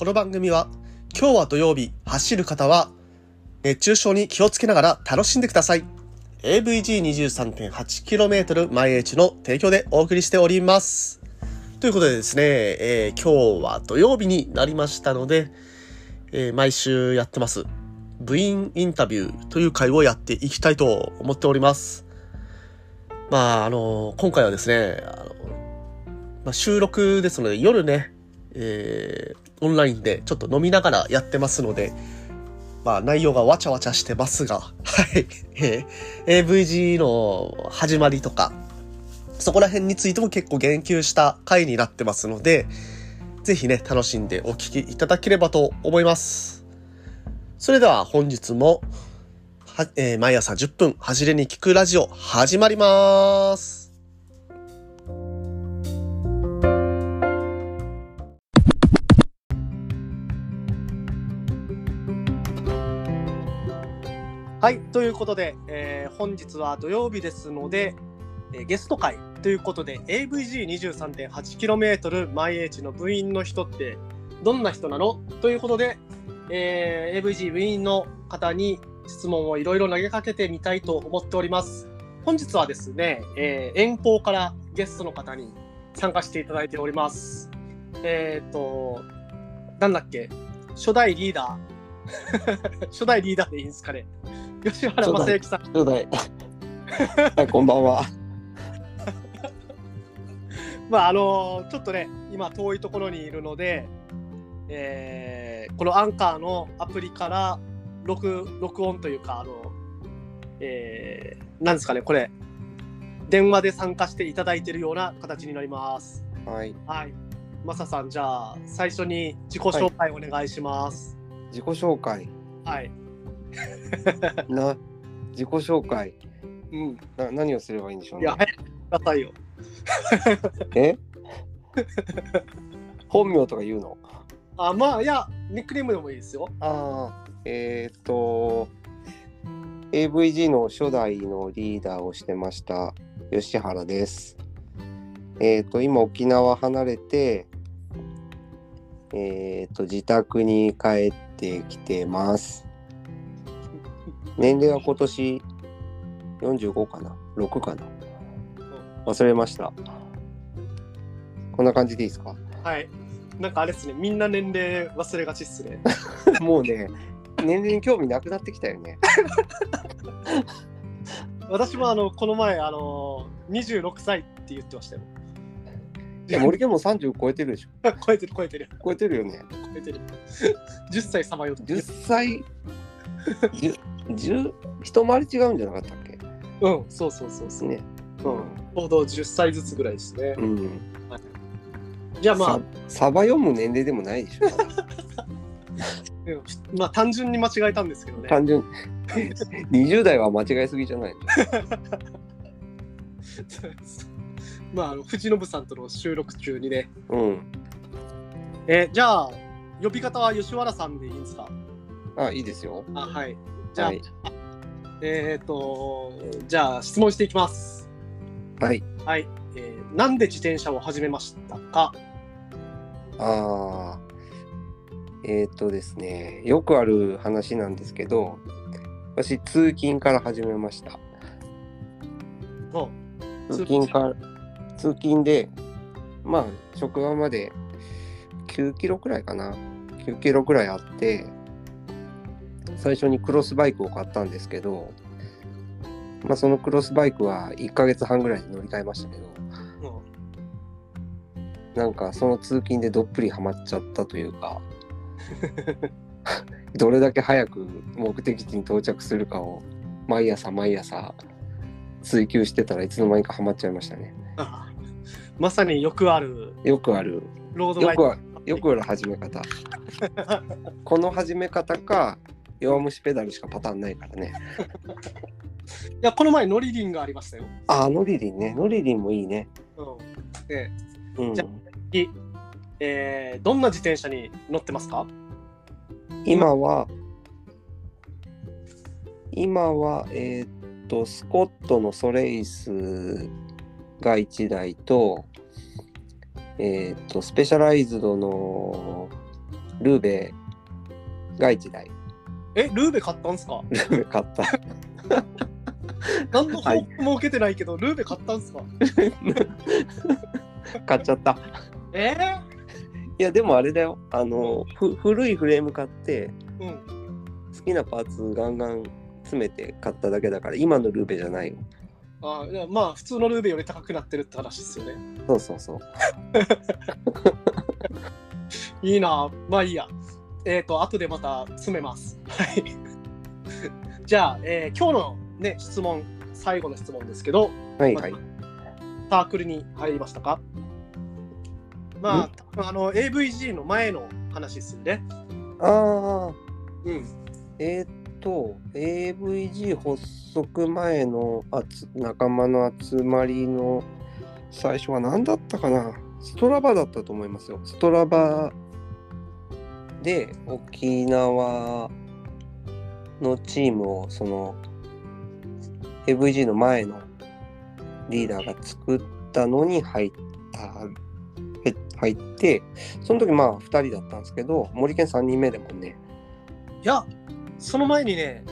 この番組は今日は土曜日走る方は熱中症に気をつけながら楽しんでください。AVG23.8km 毎日の提供でお送りしております。ということでですね、えー、今日は土曜日になりましたので、えー、毎週やってます部員インタビューという会をやっていきたいと思っております。まああの今回はですねあの、まあ、収録ですので夜ねえー、オンラインでちょっと飲みながらやってますので、まあ内容がわちゃわちゃしてますが、はい、え、AVG の始まりとか、そこら辺についても結構言及した回になってますので、ぜひね、楽しんでお聞きいただければと思います。それでは本日も、はえー、毎朝10分走れに聞くラジオ始まります。はい、ということで、えー、本日は土曜日ですので、えー、ゲスト会ということで AVG23.8km 毎日の部員の人ってどんな人なのということで、えー、AVG 部員の方に質問をいろいろ投げかけてみたいと思っております。本日はですね、えー、遠方からゲストの方に参加していただいております。えっ、と、なんだっけ、初代リーダー。初代リーダーでいいんですかね。吉原正幸さん。初代。はい、こんばんは。まああのちょっとね今遠いところにいるので、えー、このアンカーのアプリから録録音というかあの、えー、なんですかねこれ電話で参加していただいているような形になります。はい。はい。マサさんじゃあ最初に自己紹介お願いします。はい、自己紹介。はい。な自己紹介、うん、な何をすればいいんでしょうね。いや、早くくださいよ。え？本名とか言うの？あ、まあ、いや、ニックネームでもいいですよ。ああ、えっ、と、AVG の初代のリーダーをしてました吉原です。えっ、と、今沖縄離れて、えっ、と、自宅に帰ってきてます。年齢は今年45かな ?6 かな？忘れました。こんな感じでいいですか？はい。なんかあれっすね、みんな年齢忘れがちっすね。もうね、年齢に興味なくなってきたよね。私もあのこの前あの26歳って言ってましたよ。いや森家も30超えてるでしょ。超えてる超えてる。超えてるよね。超えてる。10歳さまよって。10歳？10一回り違うんじゃなかったっけ？うんそうそうそうそう。ね。うん。ちょうど10歳ずつぐらいですね、うん。はい、じゃあまあ。サバ読む年齢でもないでしょ。まあ単純に間違えたんですけどね。単純。20代は間違えすぎじゃない まああの藤信さんとの収録中にね。うん。えじゃあ呼び方は吉原さんでいいんですか？あいいですよ。あはいじゃあ、はい、えっ、ー、と、じゃあ質問していきます。はい。はい。えー、なんで自転車を始めましたか？ああ、えっ、ー、とですね、よくある話なんですけど、私、通勤から始めました。通勤から、通勤で、まあ、職場まで9キロくらいかな。9キロくらいあって、最初にクロスバイクを買ったんですけど、まあ、そのクロスバイクは1ヶ月半ぐらいで乗り換えましたけど、うん、なんかその通勤でどっぷりハマっちゃったというか どれだけ早く目的地に到着するかを毎朝毎朝追求してたらいつの間にかハマっちゃいましたね。まさによくある。よくある。ロードバイクよくある始め方。この始め方か弱虫ペダルしかパターンないからね。いや、この前、ノリリンがありましたよ。あ、ノリリンね。ノリリンもいいね。うん。ええ、うん、じゃあ、えー、どんな自転車に乗ってますか？今は、今は、えー、っと、スコットのソレイスが1台と、えー、っと、スペシャライズドのルーベが1台。え、ルーベ買ったんすか？ルーベ買った。何の報告も受けてないけど、ルーベ買ったんすか？買っちゃった。え？いや、でもあれだよ。あの、ふ古いフレーム買って、ー、うん。好きなパーツガンガン詰めて買っただけだから、今のルーベじゃないよ。あまあ、普通のルーベより高くなってるって話ですよね。そうそうそう。いいなまあいいや。えっ、と、後でまた詰めます。はい。じゃあ、えー今日のね、質問、最後の質問ですけど、はいはい。サークルに入りましたか？まあ、あの、AVG の前の話ですよね。ああ、うん。えーっと、AVG 発足前のあつ仲間の集まりの最初は何だったかな？ストラバだったと思いますよ。ストラバで沖縄のチームをその AVG の前のリーダーが作ったのに入ったへ入ってその時まあ2人だったんですけど森健3人目でもんね。いや、その前にね、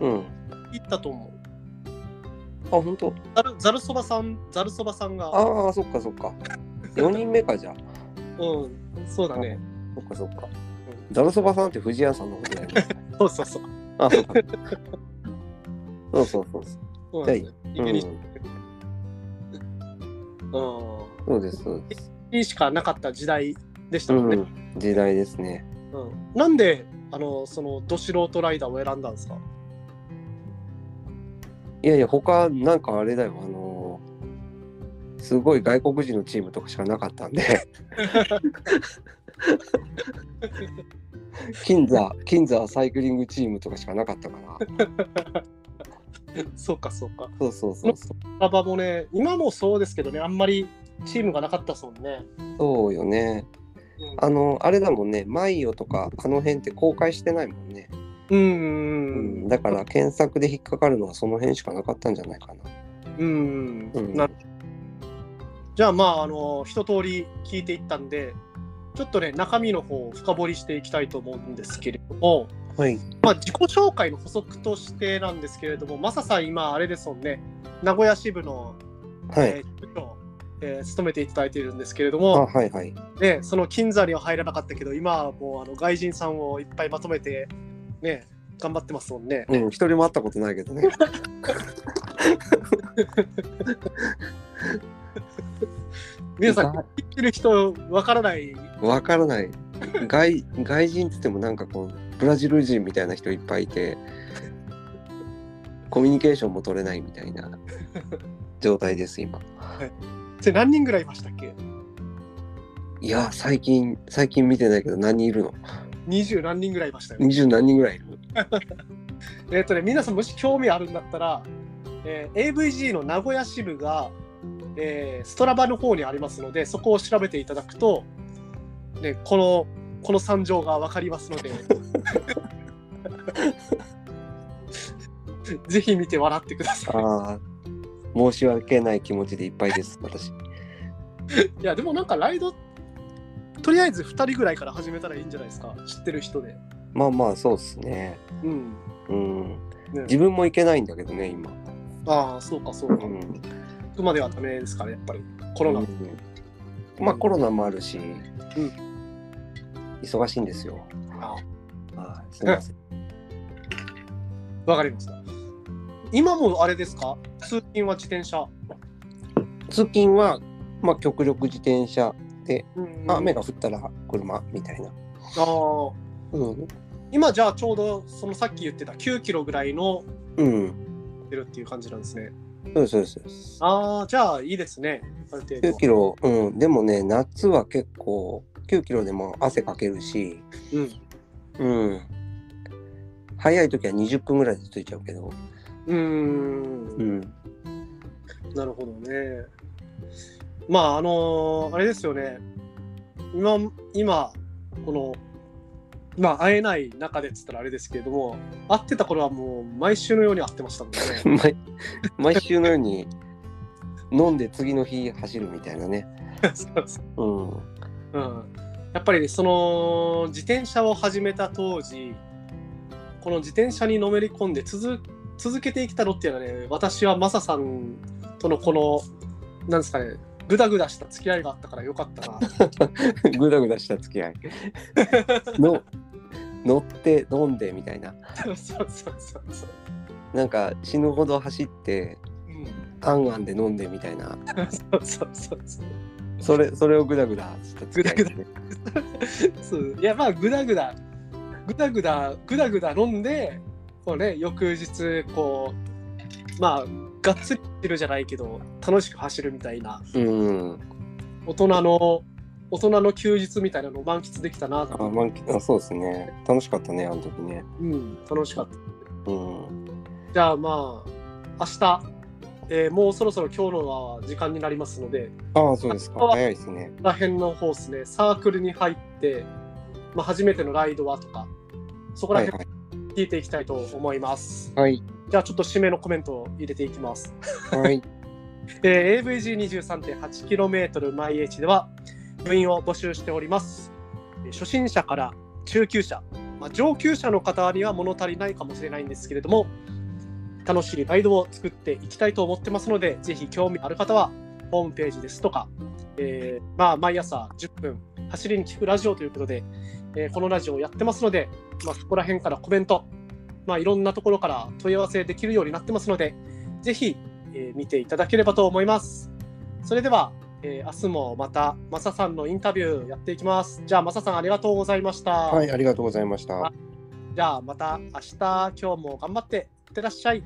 うん。行ったと思う。あ本当？ザルザルそばさん、ザルそばさんが、ああそっかそっか。4人目かじゃあ。うん、そうだね。そっかそっかざるそばさんって藤谷さんのことだよね。そうそうそう。あそっか。そうそうそう。そうなんですよそう、イギリスうん、うん。そうですそうです、にしかなかった時代でしたもんね。うん、時代ですねうん。なんで、あの、その、ど素人ライダーを選んだんですか？いやいや他なんかあれだよ。あのーすごい外国人のチームとかしかなかったんで 金座金座サイクリングチームとかしかなかったから。そうか、そうか。そうそうそうそう。ラバもね、今もそうですけどね、あんまりチームがなかったですもんね。そうよね。うん。あのあれだもんねマイオとかあの辺って公開してないもんね。うん。ううんん、だから検索で引っかかるのはその辺しかなかったんじゃないかな。うん、うん。なるじゃあまああの一通り聞いていったんでちょっとね中身の方を深掘りしていきたいと思うんですけれども、はい。まあ、自己紹介の補足としてなんですけれどもマサさん今あれですもんね名古屋支部の、はい。えー部長えー務めていただいているんですけれどあ、も、はいはい。ね、その金座には入らなかったけど今はもうあの外人さんをいっぱいまとめてね頑張ってますもんね。うん、一人も会ったことないけどね。皆さん聞いてる人わからないわからない。外外人っつってもなんかこうブラジル人みたいな人いっぱいいてコミュニケーションも取れないみたいな状態です今。それ何人ぐらいいましたっけ？いや最近最近見てないけど何人いるの？二十何人ぐらいいましたよ。二十何人ぐらいいる？えっとね、皆さんもし興味あるんだったら、えー AVG の名古屋支部が、えーストラバの方にありますので、そこを調べていただくと、ね、この、この惨状がわかりますので、ぜひ見て笑ってくださああ申し訳ない気持ちでいっぱいです私。い。いや、でもなんかライド、とりあえず2人ぐらいから始めたらいいんじゃないですか、知ってる人で。まあまあそうっすね。うん。うん。ね自分も行けないんだけどね今。ああ、そうか、そうか。うん。行くまではダメですかね、やっぱり。コロナ。うんまあコロナもあるし、うん忙しいんですよ。あはい、すみません。わかりました。今もあれですか？通勤は自転車。通勤はまあ極力自転車で、うん雨が降ったら車みたいな。ああ。うん。今じゃあちょうどそのさっき言ってた9キロぐらいのうん。出るっていう感じなんですね。そうですそうそう。ああ、じゃあいいですね。ある程度9キロ、うん。でもね、夏は結構、9キロでも汗かけるし、うん。うん。早い時は20分ぐらいで着いちゃうけど、うーんうん。なるほどね。まああのーあれですよね。今今このまあ会えない中でっつったらあれですけれども会ってた頃はもう毎週のように会ってましたもんね。毎毎週のように飲んで次の日走るみたいなね。そうそううん。うん、やっぱりねその自転車を始めた当時この自転車にのめり込んで続続けてきたのっていうのはね私はマサさんとのこのなんですかねグダグダした付き合いがあったからよかったな。ぐだぐだした付き合い。の乗って飲んでみたいな。そうそうそうそうそう、なんか死ぬほど走ってうん、あんあんで飲んでみたいな。そうそうそうそうそれそれをぐだぐだした付き合いですね そう。いやまあグダグダ。グダグダグダグダ飲んでこうね翌日こうまあがっつり走るじゃないけど楽しく走るみたいな。うん。大人の大人の休日みたいなのを満喫できたなあ満喫あそうですね。楽しかったねあの時ね。うん楽しかった。うん。じゃあまあ明日、えーもうそろそろ今日のは時間になりますのでああそうですか。あ早いですね。ら辺の方ですね。サークルに入って、まあ、初めてのライドはとかそこら辺はいはい。聞いていきたいと思います、はい。じゃあちょっと締めのコメントを入れていきます。はい。えー AVG23.8km 毎 H では部員を募集しております。えー初心者から中級者、まあ、上級者の方には物足りないかもしれないんですけれども、楽しいライドを作っていきたいと思ってますので、ぜひ興味ある方はホームページですとか、えーまあ、毎朝10分走りに聞くラジオということで、えーこのラジオをやってますので、まあ、そこら辺からコメント、まあ、いろんなところから問い合わせできるようになってますので、ぜひ、えー見ていただければと思います。それでは、えー明日もまたマサさんのインタビューやっていきます。じゃあマサさんありがとうございました。はいありがとうございましたじゃあまた明日今日も頑張っていってらっしゃい。